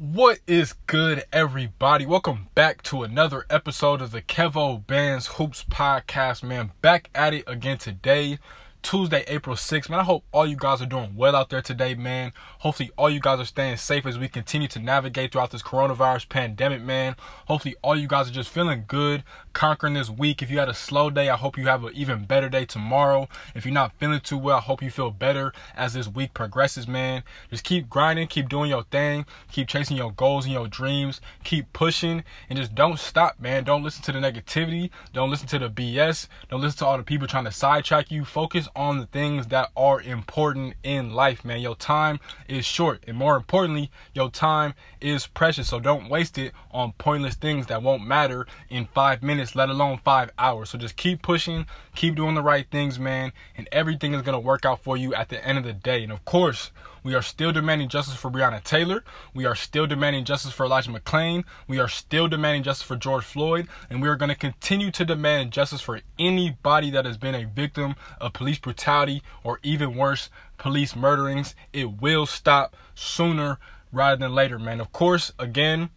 What is good, everybody? Welcome back to another episode of the Kevo Bands Hoops Podcast, man. Back at it again today. Tuesday, April 6th. Man, I hope all you guys are doing well out there today, man. Hopefully, all you guys are staying safe as we continue to navigate throughout this coronavirus pandemic, man. Hopefully, all you guys are just feeling good, conquering this week. If you had a slow day, I hope you have an even better day tomorrow. If you're not feeling too well, I hope you feel better as this week progresses, man. Just keep grinding, keep doing your thing, keep chasing your goals and your dreams, keep pushing, and just don't stop, man. Don't listen to the negativity, don't listen to the BS, don't listen to all the people trying to sidetrack you. Focus on the things that are important in life, man. Your time is short, and more importantly, your time is precious. So don't waste it on pointless things that won't matter in five minutes, let alone five hours. So just keep pushing, keep doing the right things, man, and everything is gonna work out for you at the end of the day. And of course, we are still demanding justice for Breonna Taylor. We are still demanding justice for Elijah McClain. We are still demanding justice for George Floyd. And we are going to continue to demand justice for anybody that has been a victim of police brutality or even worse, police murderings. It will stop sooner rather than later, man. Of course, again,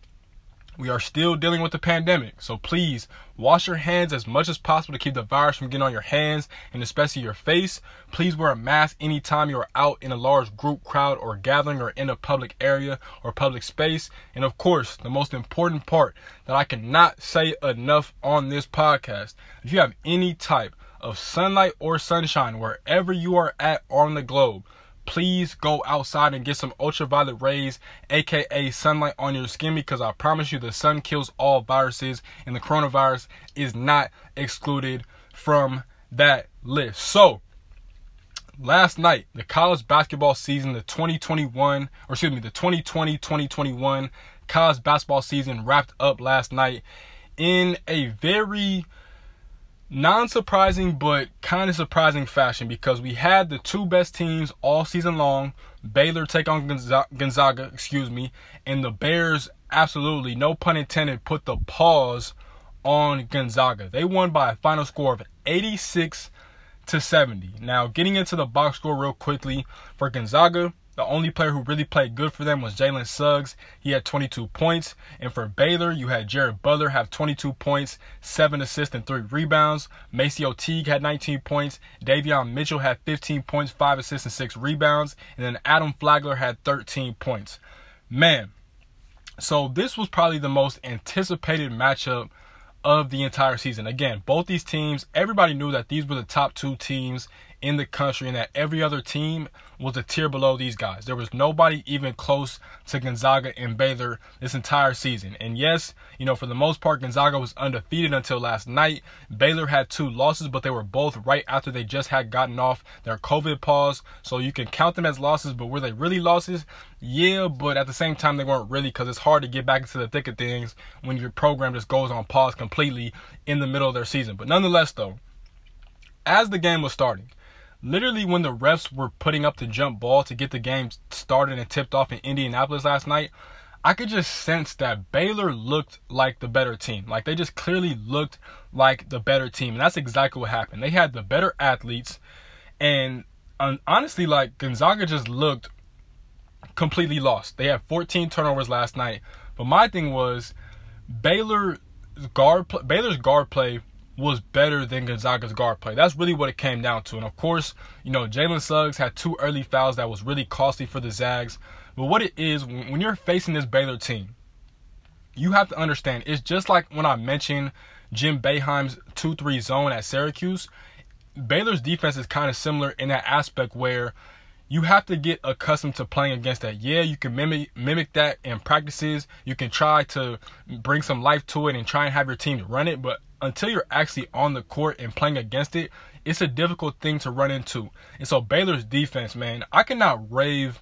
we are still dealing with the pandemic, so please wash your hands as much as possible to keep the virus from getting on your hands and especially your face. Please wear a mask anytime you are out in a large group crowd or gathering or in a public area or public space. And of course, the most important part that I cannot say enough on this podcast if you have any type of sunlight or sunshine wherever you are at on the globe, please go outside and get some ultraviolet rays, aka sunlight, on your skin because I promise you the sun kills all viruses and the coronavirus is not excluded from that list. So, last night, the college basketball season, the 2021, or excuse me, the 2020 2021 college basketball season wrapped up last night in a very non surprising but kind of surprising fashion because we had the two best teams all season long Baylor take on Gonzaga, excuse me, and the Bears absolutely, no pun intended, put the pause on Gonzaga. They won by a final score of 86 to 70. Now, getting into the box score real quickly for Gonzaga, the only player who really played good for them was Jalen Suggs. He had 22 points. And for Baylor, you had Jared Butler have 22 points, 7 assists, and 3 rebounds. MaCio Teague had 19 points. Davion Mitchell had 15 points, 5 assists, and 6 rebounds. And then Adam Flagler had 13 points. Man, so this was probably the most anticipated matchup of the entire season. Again, both these teams, everybody knew that these were the top two teams in the country and that every other team was a tier below these guys. There was nobody even close to Gonzaga and Baylor this entire season. And yes, you know, for the most part, Gonzaga was undefeated until last night. Baylor had two losses, but they were both right after they just had gotten off their COVID pause. So you can count them as losses, but were they really losses? Yeah, but at the same time, they weren't really because it's hard to get back into the thick of things when your program just goes on pause completely in the middle of their season. But nonetheless, though, as the game was starting, literally when the refs were putting up the jump ball to get the game started and tipped off in Indianapolis last night, I could just sense that Baylor looked like the better team. Like they just clearly looked like the better team. And that's exactly what happened. They had the better athletes. And honestly, like Gonzaga just looked completely lost. They had 14 turnovers last night. But my thing was Baylor guard Baylor's guard play was better than Gonzaga's guard play. That's really what it came down to. And of course, you know, Jalen Suggs had two early fouls that was really costly for the Zags. But what it is, when you're facing this Baylor team, you have to understand it's just like when I mentioned Jim Boeheim's 2 3 zone at Syracuse. Baylor's defense is kind of similar in that aspect where you have to get accustomed to playing against that. Yeah, you can mimic mimic that in practices. You can try to bring some life to it and try and have your team run it, but until you're actually on the court and playing against it, it's a difficult thing to run into. And so Baylor's defense, man, I cannot rave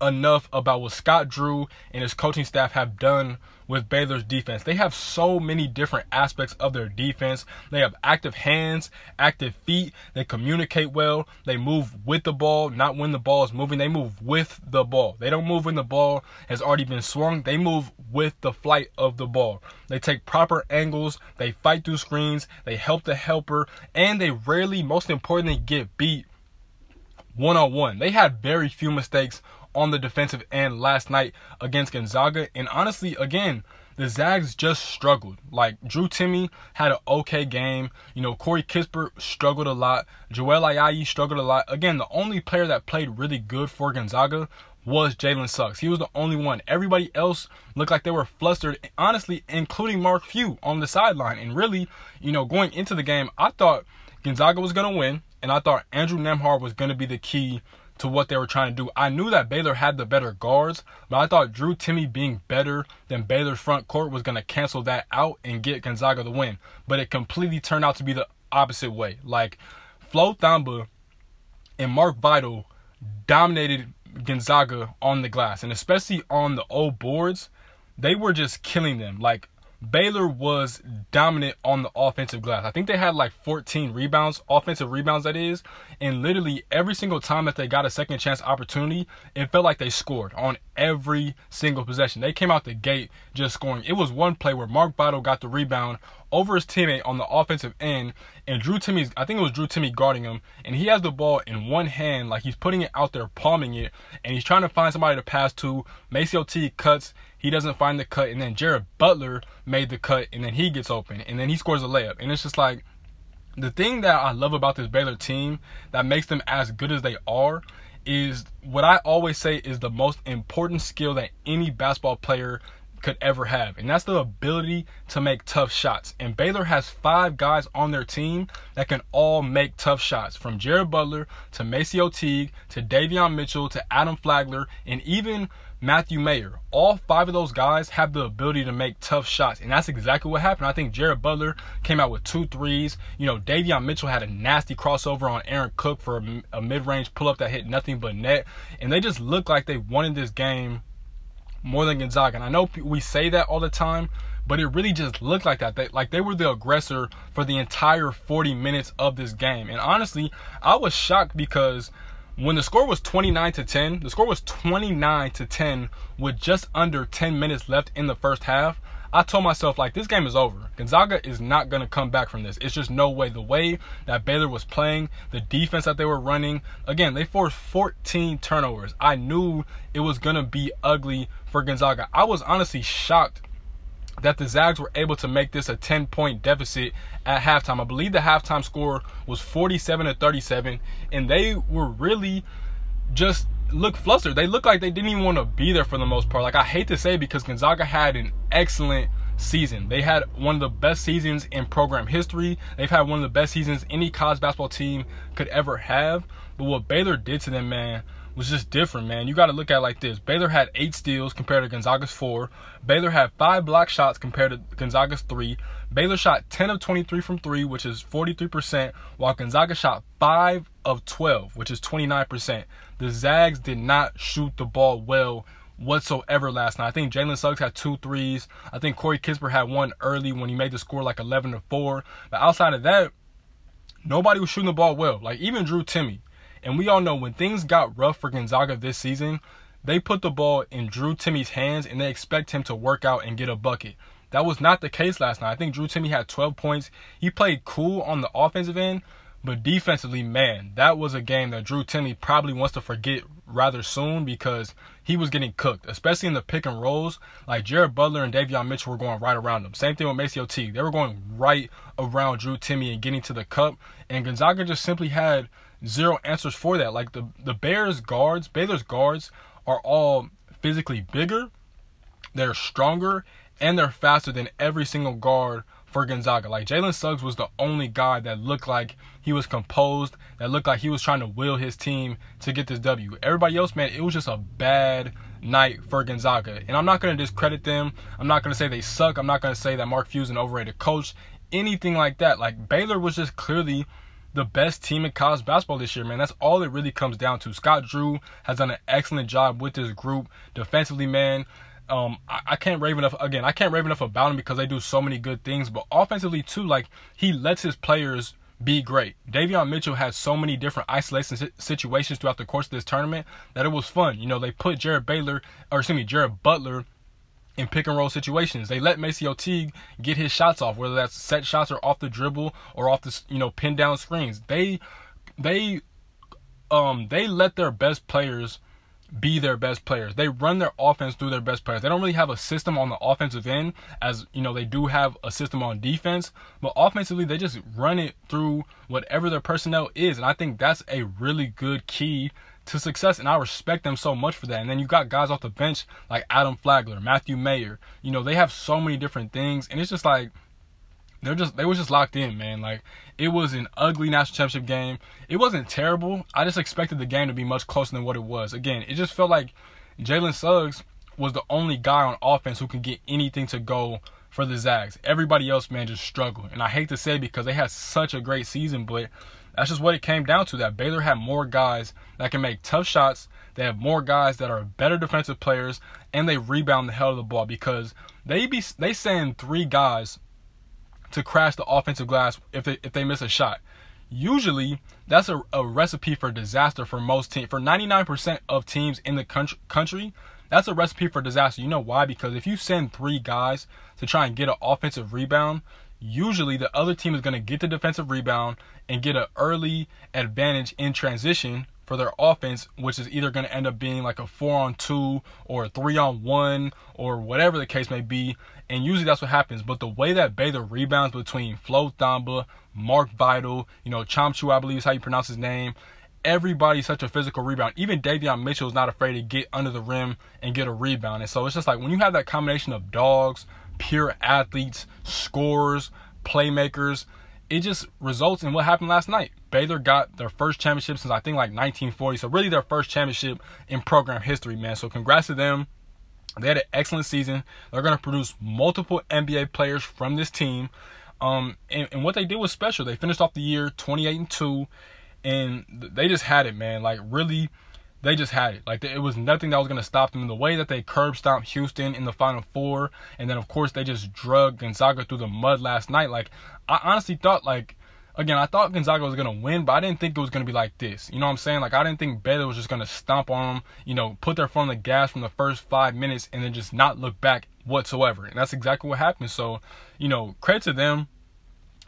enough about what Scott Drew and his coaching staff have done with Baylor's defense. They have so many different aspects of their defense. They have active hands, active feet. They communicate well. They move with the ball, not when the ball is moving. They move with the ball. They don't move when the ball has already been swung. They move with the flight of the ball. They take proper angles. They fight through screens. They help the helper. And they rarely, most importantly, get beat one on one. They had very few mistakes on the defensive end last night against Gonzaga. And honestly, again, the Zags just struggled. Like Drew Timme had an okay game. You know, Corey Kispert struggled a lot. Joel Ayayi struggled a lot. Again, the only player that played really good for Gonzaga was Jalen Suggs. He was the only one. Everybody else looked like they were flustered, honestly, including Mark Few on the sideline. And really, you know, going into the game, I thought Gonzaga was going to win, and I thought Andrew Nembhard was going to be the key to what they were trying to do. I knew that Baylor had the better guards, but I thought Drew Timme being better than Baylor's front court was going to cancel that out and get Gonzaga the win. But it completely turned out to be the opposite way. Like Flo Thamba and Mark Vital dominated Gonzaga on the glass, and especially on the old boards, they were just killing them. Like Baylor was dominant on the offensive glass. I think they had like 14 rebounds, offensive rebounds that is, and literally every single time that they got a second chance opportunity, it felt like they scored on every single possession. They came out the gate just scoring. It was one play where Mark Vital got the rebound over his teammate on the offensive end, and Drew Timme's I think it was Drew Timme guarding him, and he has the ball in one hand, like he's putting it out there, palming it, and he's trying to find somebody to pass to. Macy OT cuts, he doesn't find the cut, and then Jared Butler made the cut, and then he gets open, and then he scores a layup, and it's just like the thing that I love about this Baylor team that makes them as good as they are is what I always say is the most important skill that any basketball player could ever have, and that's the ability to make tough shots. And Baylor has five guys on their team that can all make tough shots, from Jared Butler to MaCio Teague to Davion Mitchell to Adam Flagler, and even Matthew Mayer. All five of those guys have the ability to make tough shots, and that's exactly what happened. I think Jared Butler came out with two threes. You know, Davion Mitchell had a nasty crossover on Aaron Cook for a, mid-range pull-up that hit nothing but net, and they just looked like they wanted this game more than Gonzaga. And I know we say that all the time, but it really just looked like that. They, like they were the aggressor for the entire 40 minutes of this game. And honestly, I was shocked because when the score was 29 to 10, the score was 29 to 10 with just under 10 minutes left in the first half. I told myself like this game is over. Gonzaga is not going to come back from this. It's just no way. The way that Baylor was playing, the defense that they were running, again, they forced 14 turnovers. I knew it was going to be ugly for Gonzaga. I was honestly shocked that the Zags were able to make this a 10 point deficit at halftime. I believe the halftime score was 47 to 37, and they were really just look flustered. They look like they didn't even want to be there for the most part. Like I hate to say because Gonzaga had an excellent season. They had one of the best seasons in program history. They've had one of the best seasons any college basketball team could ever have. But what Baylor did to them, man, was just different, man. You got to look at like this. Baylor had eight steals compared to Gonzaga's four. Baylor had five block shots compared to Gonzaga's three. Baylor shot 10 of 23 from three, which is 43%, while Gonzaga shot five of 12, which is 29%. The Zags did not shoot the ball well whatsoever last night. I think Jalen Suggs had two threes. I think Corey Kispert had one early when he made the score like 11 to 4. But outside of that, nobody was shooting the ball well. Like even Drew Timme. And we all know when things got rough for Gonzaga this season, they put the ball in Drew Timme's hands and they expect him to work out and get a bucket. That was not the case last night. I think Drew Timme had 12 points. He played cool on the offensive end, but defensively, man, that was a game that Drew Timme probably wants to forget rather soon because he was getting cooked, especially in the pick and rolls. Like Jared Butler and Davion Mitchell were going right around him. Same thing with MaCio Teague. They were going right around Drew Timme and getting to the cup. And Gonzaga just simply had zero answers for that. Like the the Bears guards, Baylor's guards are all physically bigger, they're stronger, and they're faster than every single guard for Gonzaga. Like Jalen Suggs was the only guy that looked like he was composed, that looked like he was trying to will his team to get this W. Everybody else, man, it was just a bad night for Gonzaga. And I'm not going to discredit them. I'm not going to say they suck. I'm not going to say that Mark Few's an overrated coach. Anything like that. Like Baylor was just clearly the best team in college basketball this year, man. That's all it really comes down to. Scott Drew has done an excellent job with this group defensively, man. Um, I, I, can't rave enough. Again, I can't rave enough about him because they do so many good things. But offensively too, like he lets his players be great. Davion Mitchell had so many different isolation situations throughout the course of this tournament that it was fun. You know, they put Jared Baylor, or excuse me, Jared Butler in pick and roll situations. They let Macy Teague get his shots off, whether that's set shots or off the dribble or off the you know pin down screens. They they um they let their best players be their best players. They run their offense through their best players. They don't really have a system on the offensive end as, you know, they do have a system on defense, but offensively they just run it through whatever their personnel is. And I think that's a really good key to success and I respect them so much for that. And then you got guys off the bench like Adam Flagler, Matthew Mayer. You know, they have so many different things and it's just like they're just they was just locked in, man. Like it was an ugly national championship game. It wasn't terrible. I just expected the game to be much closer than what it was. Again, it just felt like Jalen Suggs was the only guy on offense who could get anything to go for the Zags. Everybody else, man, just struggled. And I hate to say because they had such a great season, but that's just what it came down to. That Baylor had more guys that can make tough shots. They have more guys that are better defensive players, and they rebound the hell of the ball because they be they send three guys to crash the offensive glass if they if they miss a shot. Usually, that's a, a recipe for disaster for most teams. For 99% of teams in the country, country, that's a recipe for disaster. You know why? Because if you send three guys to try and get an offensive rebound, usually the other team is going to get the defensive rebound and get an early advantage in transition for their offense, which is either going to end up being like a four on two or a three on one or whatever the case may be. And usually that's what happens. But the way that Baylor rebounds between Flo Thamba, Mark Vital, you know, Tchamwa, I believe is how you pronounce his name. Everybody's such a physical rebound. Even Davion Mitchell is not afraid to get under the rim and get a rebound. And so it's just like when you have that combination of dogs, pure athletes, scorers, playmakers, it just results in what happened last night. Baylor got their first championship since I think like 1940. So really their first championship in program history, man. So congrats to them. They had an excellent season. They're going to produce multiple NBA players from this team. Um, and, and what they did was special. They finished off the year 28 and 2, and they just had it, man. Like, really, they just had it. Like, it was nothing that was going to stop them. The way that they curb stomped Houston in the Final Four, and then, of course, they just drug Gonzaga through the mud last night. Like, I honestly thought, like, again, I thought Gonzaga was gonna win, but I didn't think it was gonna be like this. You know what I'm saying? Like I didn't think Baylor was just gonna stomp on them, you know, put their foot on the gas from the first five minutes and then just not look back whatsoever. And that's exactly what happened. So, you know, credit to them.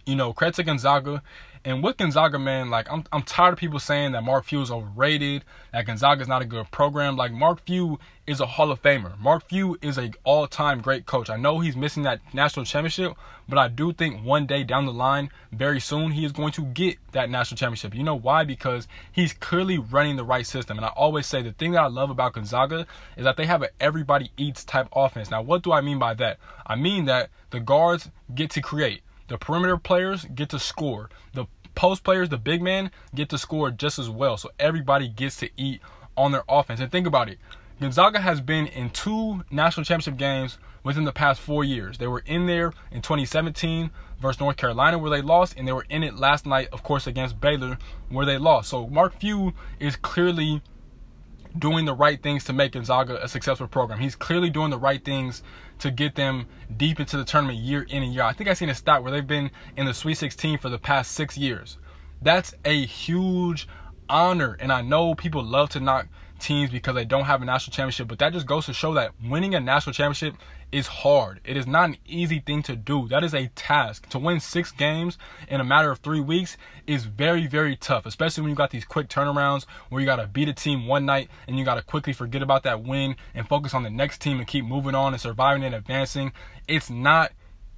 You know, credit to Gonzaga. And with Gonzaga, man, like I'm I'm tired of people saying that Mark Few is overrated, that Gonzaga is not a good program. Like Mark Few is a Hall of Famer. Mark Few is a all-time great coach. I know he's missing that national championship, but I do think one day down the line, very soon, he is going to get that national championship. You know why? Because he's clearly running the right system. And I always say the thing that I love about Gonzaga is that they have an everybody eats type offense. Now, what do I mean by that? I mean that the guards get to create. The perimeter players get to score. The post players, the big man, get to score just as well. So everybody gets to eat on their offense. And think about it. Gonzaga has been in two national championship games within the past four years. They were in there in 2017 versus North Carolina where they lost, and they were in it last night, of course, against Baylor where they lost. So Mark Few is clearly doing the right things to make Gonzaga a successful program. He's clearly doing the right things to get them deep into the tournament year in and year out. I think I've seen a stat where they've been in the Sweet 16 for the past six years. That's a huge honor, and I know people love to knock teams because they don't have a national championship, but that just goes to show that winning a national championship is hard. It is not an easy thing to do. That is a task. To win six games in a matter of three weeks is very, very tough, especially when you got these quick turnarounds where you got to beat a team one night and you got to quickly forget about that win and focus on the next team and keep moving on and surviving and advancing. It's not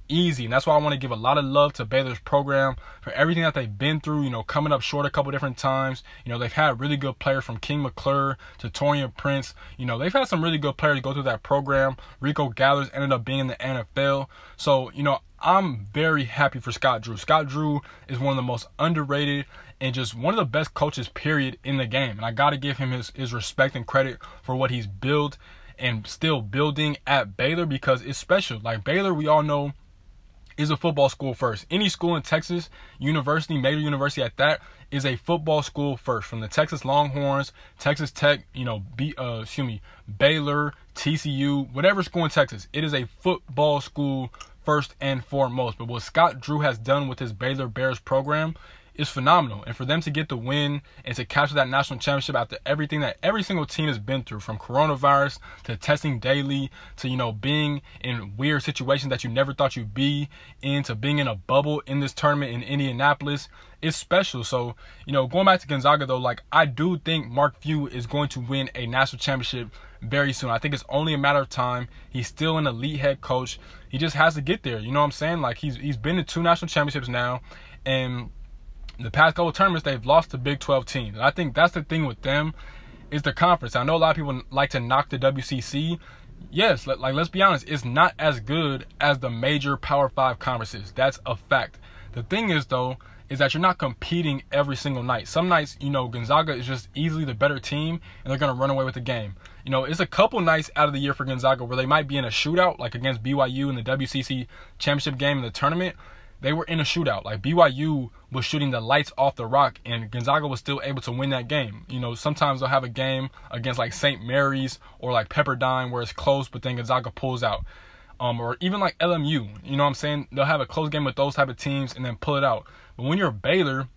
easy. And that's why I want to give a lot of love to Baylor's program for everything that they've been through, you know, coming up short a couple different times. You know, they've had really good players from King McClure to Taurean Prince. You know, they've had some really good players go through that program. Rico Gathers ended up being in the NFL. So, you know, I'm very happy for Scott Drew. Scott Drew is one of the most underrated and just one of the best coaches, period, in the game. And I got to give him his, his respect and credit for what he's built and still building at Baylor because it's special. Like Baylor, we all know is a football school first. Any school in Texas, university, major university at that, is a football school first. From the Texas Longhorns, Texas Tech, you know, B, uh, excuse me, Baylor, TCU, whatever school in Texas, it is a football school first and foremost. But what Scott Drew has done with his Baylor Bears program is phenomenal. And for them to get the win and to capture that national championship after everything that every single team has been through, from coronavirus to testing daily to, you know, being in weird situations that you never thought you'd be in to being in a bubble in this tournament in Indianapolis, is special. So, you know, going back to Gonzaga though, like I do think Mark Few is going to win a national championship very soon. I think it's only a matter of time. He's still an elite head coach. He just has to get there. You know what I'm saying? Like he's he's been to two national championships now and the past couple tournaments they've lost to Big 12 teams. And I think that's the thing with them is the conference. I know a lot of people like to knock the WCC. Yes, like let's be honest, it's not as good as the major Power 5 conferences. That's a fact. The thing is though is that you're not competing every single night. Some nights, you know, Gonzaga is just easily the better team and they're going to run away with the game. You know, it's a couple nights out of the year for Gonzaga where they might be in a shootout, like against BYU in the WCC championship game in the tournament they were in a shootout. Like BYU was shooting the lights off the rock, and Gonzaga was still able to win that game. You know, sometimes they'll have a game against like St. Mary's or like Pepperdine where it's close, but then Gonzaga pulls out. Um, or even like LMU, you know what I'm saying? They'll have a close game with those type of teams and then pull it out. But when you're a Baylor,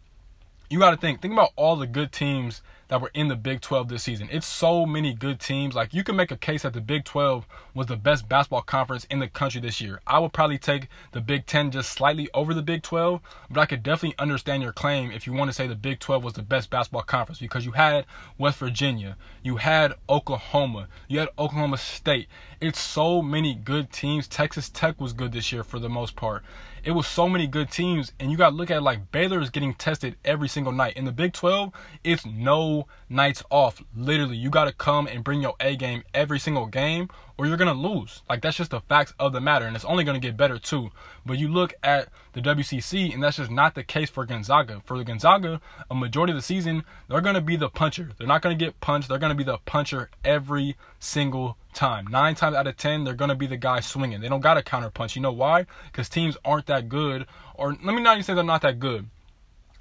you got to think, think about all the good teams that were in the Big 12 this season. It's so many good teams. Like you can make a case that the Big 12 was the best basketball conference in the country this year. I would probably take the Big 10 just slightly over the Big 12, but I could definitely understand your claim if you want to say the Big 12 was the best basketball conference because you had West Virginia, you had Oklahoma, you had Oklahoma State. It's so many good teams. Texas Tech was good this year for the most part it was so many good teams, and you got to look at like Baylor is getting tested every single night. In the Big 12, it's no nights off. Literally, you got to come and bring your A game every single game, or you're to lose. Like, that's just the facts of the matter, and it's only to get better too. But you look at the WCC, and that's just not the case for Gonzaga. For the Gonzaga, a majority of the season, they're to be the puncher. They're not to get punched, they're to be the puncher every single time. Nine times out of ten, they're to be the guy swinging. They don't got to counter punch. You know why? Because teams aren't that good, or let me not even say they're not that good.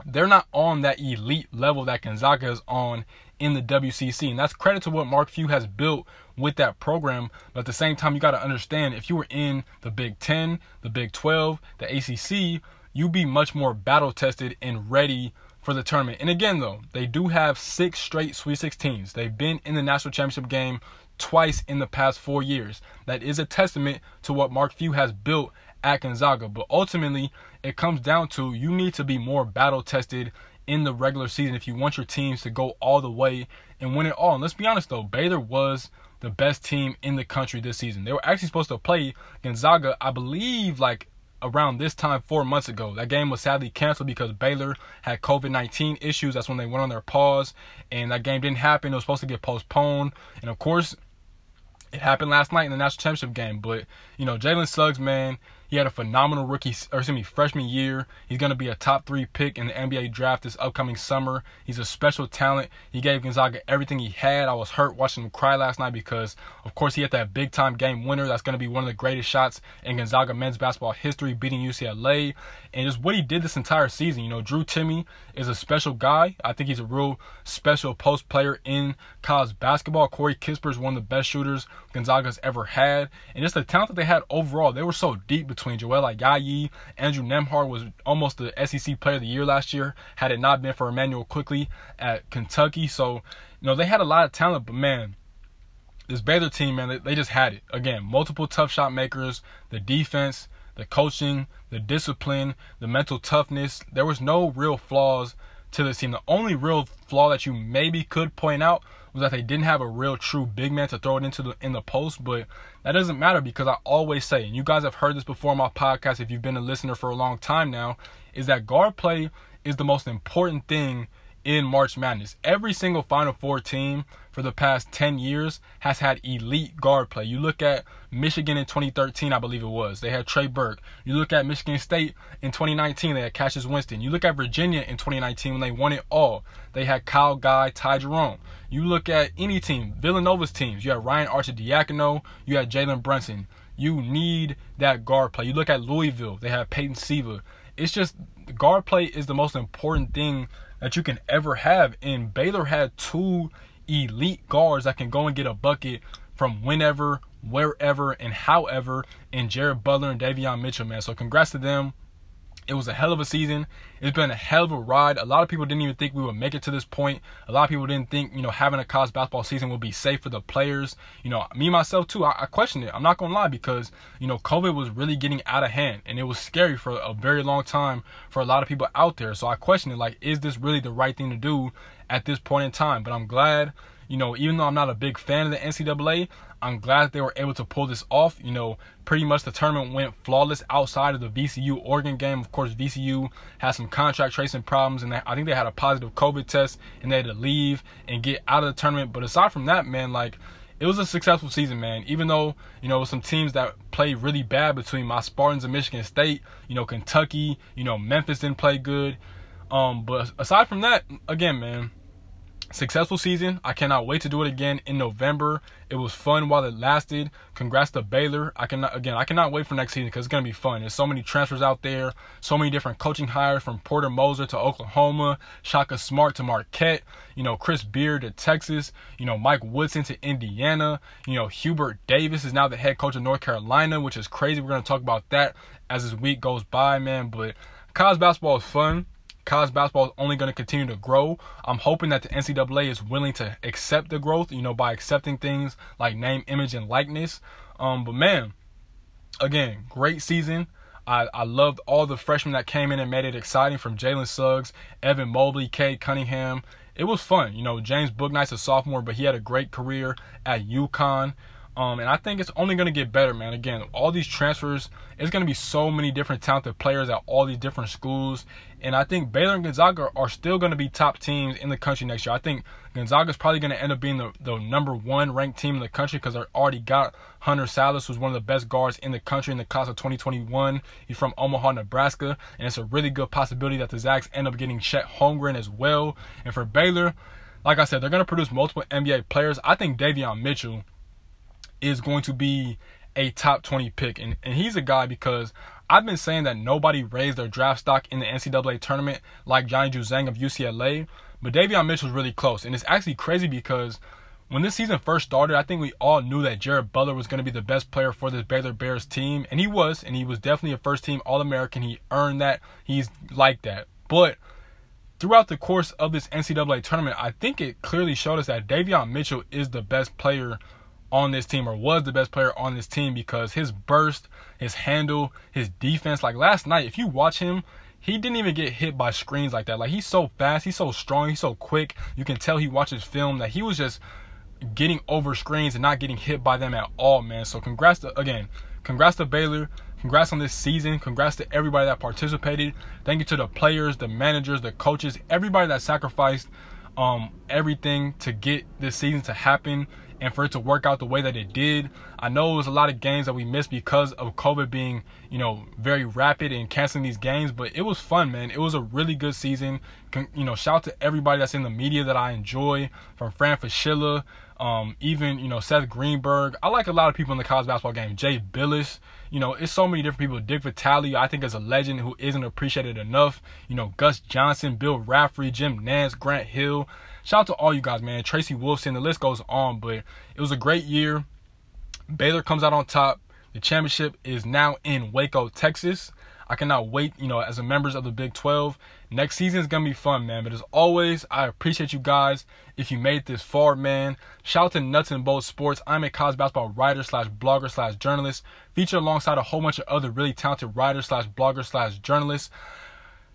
They're not on that elite level that Gonzaga is on in the WCC. And that's credit to what Mark Few has built with that program. But at the same time, you got to understand if you were in the Big 10, the Big 12, the ACC, you'd be much more battle tested and ready for the tournament. And again, though, they do have six straight Sweet 16s. They've been in the national championship game twice in the past four years. That is a testament to what Mark Few has built at Gonzaga. But ultimately, it comes down to you need to be more battle tested in the regular season if you want your teams to go all the way and win it all. And let's be honest though, Baylor was the best team in the country this season. They were actually supposed to play Gonzaga, I believe, like around this time four months ago. That game was sadly canceled because Baylor had COVID 19 issues. That's when they went on their pause, and that game didn't happen. It was supposed to get postponed. And of course, it happened last night in the national championship game. But, you know, Jalen Suggs, man, he had a phenomenal rookie, or excuse me, freshman year. He's going to be a top three pick in the NBA draft this upcoming summer. He's a special talent. He gave Gonzaga everything he had. I was hurt watching him cry last night because, of course, he had that big time game winner. That's going to be one of the greatest shots in Gonzaga men's basketball history, beating UCLA. And just what he did this entire season. You know, Drew Timme is a special guy. I think he's a real special post player in college basketball. Corey Kispert is one of the best shooters Gonzaga's ever had. And just the talent that they had overall, they were so deep between Joel Ayayi, Andrew Nembhard was almost the SEC Player of the Year last year. Had it not been for Immanuel Quickley at Kentucky, so you know they had a lot of talent. But man, this Baylor team, man, they, they just had it again. Multiple tough shot makers, the defense, the coaching, the discipline, the mental toughness. There was no real flaws to this team. The only real flaw that you maybe could point out was that they didn't have a real true big man to throw it into the in the post, but that doesn't matter because I always say, and you guys have heard this before on my podcast if you've been a listener for a long time now, is that guard play is the most important thing in March Madness. Every single Final Four team for the past 10 years has had elite guard play. You look at Michigan in 2013, I believe it was. They had Trey Burke. You look at Michigan State in 2019, they had Cassius Winston. You look at Virginia in 2019 when they won it all. They had Kyle Guy, Ty Jerome. You look at any team, Villanova's teams. You had Ryan Archer, Arcidiacono. You had Jalen Brunson. You need that guard play. You look at Louisville. They have Peyton Siva. It's just guard play is the most important thing that you can ever have. And Baylor had two elite guards that can go and get a bucket from whenever, wherever, and however, and Jared Butler and Davion Mitchell, man. So congrats to them. It was a hell of a season. It's been a hell of a ride. A lot of people didn't even think we would make it to this point. A lot of people didn't think, you know, having a college basketball season would be safe for the players. You know, me myself too, I, I questioned it. I'm not gonna lie because, you know, COVID was really getting out of hand and it was scary for a very long time for a lot of people out there. So I questioned it, like, is this really the right thing to do at this point in time? But I'm glad you know, even though I'm not a big fan of the NCAA, I'm glad they were able to pull this off. You know, pretty much the tournament went flawless outside of the VCU Oregon game. Of course, VCU had some contract tracing problems, and I think they had a positive COVID test, and they had to leave and get out of the tournament. But aside from that, man, like it was a successful season, man. Even though you know some teams that played really bad between my Spartans and Michigan State, you know Kentucky, you know Memphis didn't play good. Um, but aside from that, again, man, Successful season. I cannot wait to do it again in November. It was fun while it lasted. Congrats to Baylor. I cannot again. I cannot wait for next season because it's gonna be fun. There's so many transfers out there. So many different coaching hires from Porter Moser to Oklahoma, Shaka Smart to Marquette. You know Chris Beard to Texas. You know Mike Woodson to Indiana. You know Hubert Davis is now the head coach of North Carolina, which is crazy. We're gonna talk about that as this week goes by, man. But college basketball is fun college basketball is only going to continue to grow. I'm hoping that the NCAA is willing to accept the growth, you know, by accepting things like name, image, and likeness. Um, but man, again, great season. I, I loved all the freshmen that came in and made it exciting from Jalen Suggs, Evan Mobley, Cade Cunningham. It was fun. You know, James Bouknight's a sophomore, but he had a great career at UConn. Um, and I think it's only going to get better, man. Again, all these transfers, it's going to be so many different talented players at all these different schools. And I think Baylor and Gonzaga are still going to be top teams in the country next year. I think Gonzaga is probably going to end up being the, the number one ranked team in the country because they already got Hunter Sallis, who's one of the best guards in the country in the class of 2021. He's from Omaha, Nebraska. And it's a really good possibility that the Zags end up getting Chet Holmgren as well. And for Baylor, like I said, they're going to produce multiple NBA players. I think Davion Mitchell – is going to be a top 20 pick. And, and he's a guy because I've been saying that nobody raised their draft stock in the NCAA tournament like Johnny Juzang of UCLA. But Davion Mitchell's really close. And it's actually crazy because when this season first started, I think we all knew that Jared Butler was going to be the best player for this Baylor Bears team. And he was. And he was definitely a first team All American. He earned that. He's like that. But throughout the course of this NCAA tournament, I think it clearly showed us that Davion Mitchell is the best player on this team or was the best player on this team because his burst, his handle, his defense. Like last night, if you watch him, he didn't even get hit by screens like that. Like he's so fast, he's so strong, he's so quick. You can tell he watches film that he was just getting over screens and not getting hit by them at all, man. So congrats to again, congrats to Baylor. Congrats on this season. Congrats to everybody that participated. Thank you to the players, the managers, the coaches, everybody that sacrificed um everything to get this season to happen and for it to work out the way that it did. I know it was a lot of games that we missed because of COVID being, you know, very rapid and canceling these games, but it was fun, man. It was a really good season. You know, shout out to everybody that's in the media that I enjoy, from Fran Fraschilla, um, even, you know, Seth Greenberg. I like a lot of people in the college basketball game. Jay Bilas, you know, it's so many different people. Dick Vitale, I think, is a legend who isn't appreciated enough. You know, Gus Johnson, Bill Raftery, Jim Nantz, Grant Hill. Shout out to all you guys, man. Tracy Wolfson, the list goes on, but it was a great year. Baylor comes out on top. The championship is now in Waco, Texas. I cannot wait, you know, as a members of the Big 12. Next season is going to be fun, man. But as always, I appreciate you guys. If you made this far, man, shout out to Nuts and Bolts Sports. I'm a college basketball writer slash blogger slash journalist, featured alongside a whole bunch of other really talented writers slash bloggers slash journalists.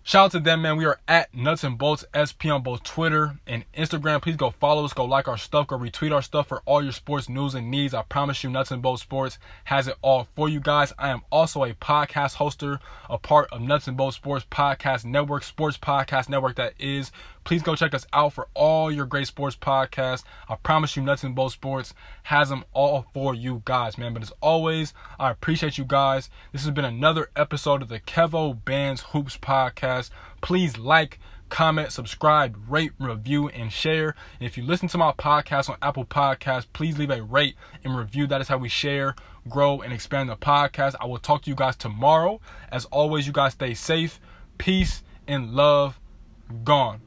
Shout out to them, man. We are at Nuts and Bolts SP on both Twitter and Instagram. Please go follow us, go like our stuff, go retweet our stuff for all your sports news and needs. I promise you, Nuts and Bolts Sports has it all for you guys. I am also a podcast hoster, a part of Nuts and Bolts Sports Podcast Network, sports podcast network that is. Please go check us out for all your great sports podcasts. I promise you, Nuts and Bolts Sports has them all for you guys, man. But as always, I appreciate you guys. This has been another episode of the Kevo Bands Hoops Podcast. Please like, comment, subscribe, rate, review, and share. And if you listen to my podcast on Apple Podcasts, please leave a rate and review. That is how we share, grow, and expand the podcast. I will talk to you guys tomorrow. As always, you guys stay safe, peace, and love. Gone.